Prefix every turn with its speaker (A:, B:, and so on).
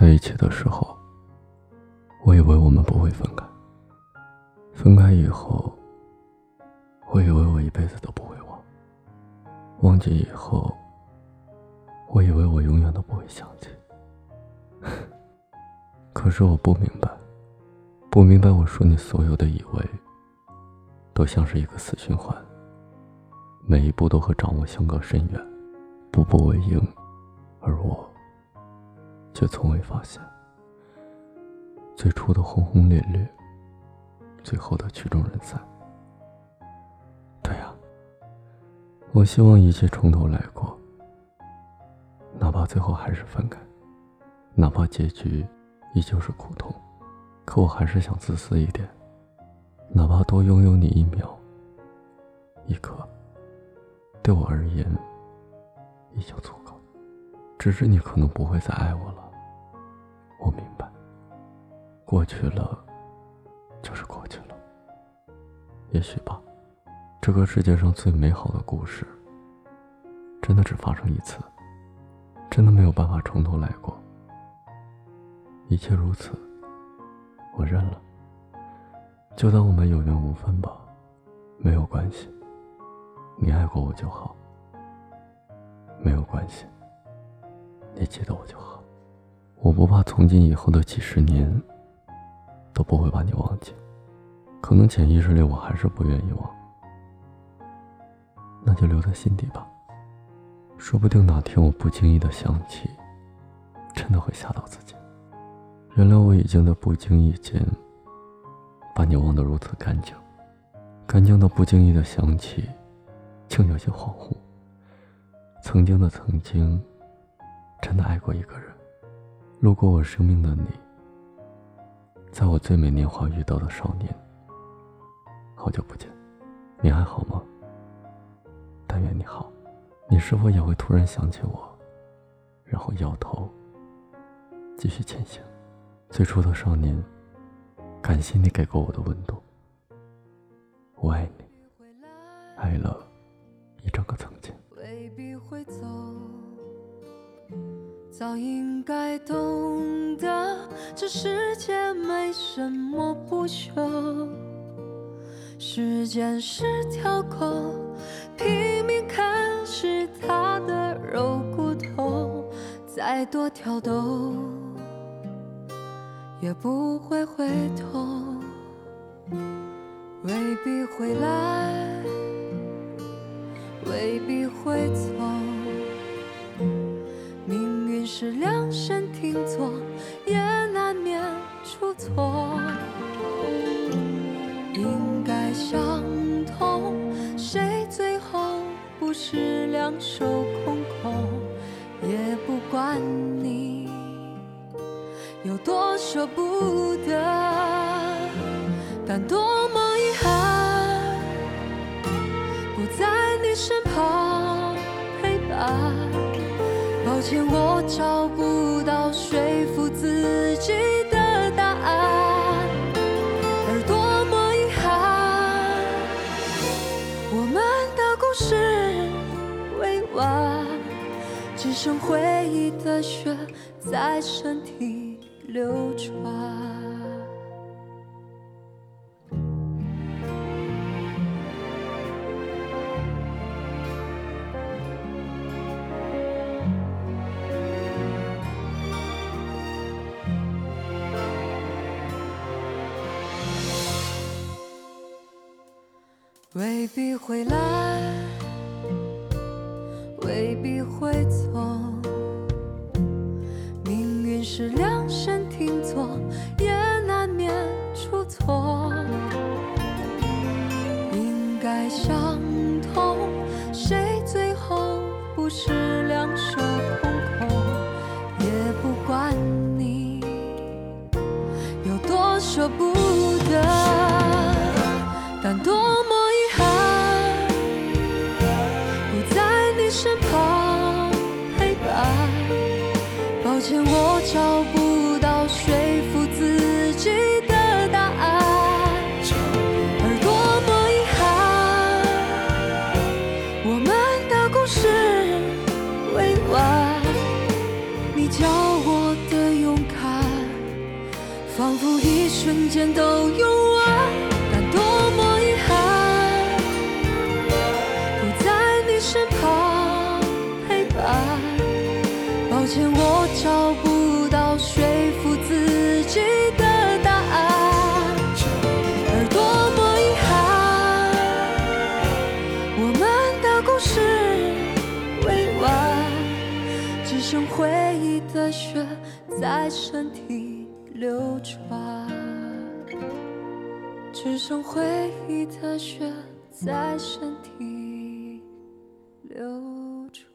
A: 在一起的时候，我以为我们不会分开。分开以后，我以为我一辈子都不会忘。忘记以后，我以为我永远都不会想起。可是我不明白，不明白我说你所有的以为，都像是一个死循环，每一步都和掌握相隔甚远，步步为营，而我。却从未发现，最初的轰轰烈烈，最后的曲终人散。对呀，我希望一切从头来过，哪怕最后还是分开，哪怕结局依旧是苦痛，可我还是想自私一点，哪怕多拥有你一秒、一刻，对我而言已经足够。只是你可能不会再爱我了，我明白。过去了，就是过去了。也许吧，这个世界上最美好的故事，真的只发生一次，真的没有办法从头来过。一切如此，我认了。就当我们有缘无分吧，没有关系。你爱过我就好，没有关系。你记得我就好，我不怕从今以后的几十年都不会把你忘记，可能潜意识里我还是不愿意忘，那就留在心底吧。说不定哪天我不经意的想起，真的会吓到自己。原来我已经在不经意间把你忘得如此干净，干净到不经意的想起，竟有些恍惚。曾经的曾经。真的爱过一个人，路过我生命的你，在我最美年华遇到的少年。好久不见，你还好吗？但愿你好。你是否也会突然想起我，然后摇头，继续前行？最初的少年，感谢你给过我的温度。我爱你，爱了一整个曾经。
B: 早应该懂得，这世界没什么不朽。时间是条狗，拼命啃食它的肉骨头，再多挑逗也不会回头。未必会来，未必会走。是量身定做，也难免出错。应该相同，谁最后不是两手空空？也不管你有多舍不得，但多么遗憾，不在你身旁抱歉，我找不到说服自己的答案，而多么遗憾，我们的故事未完，只剩回忆的血在身体流转。未必会来，未必会走。命运是量身定做，也难免出错。应该相同，谁最后不是两手空空？也不管你有多舍不得抱歉我找不到说服自己的答案。而多么遗憾我们的故事未完。你教我的勇敢仿佛一瞬间都有的血在身体流转只剩回忆的血在身体流转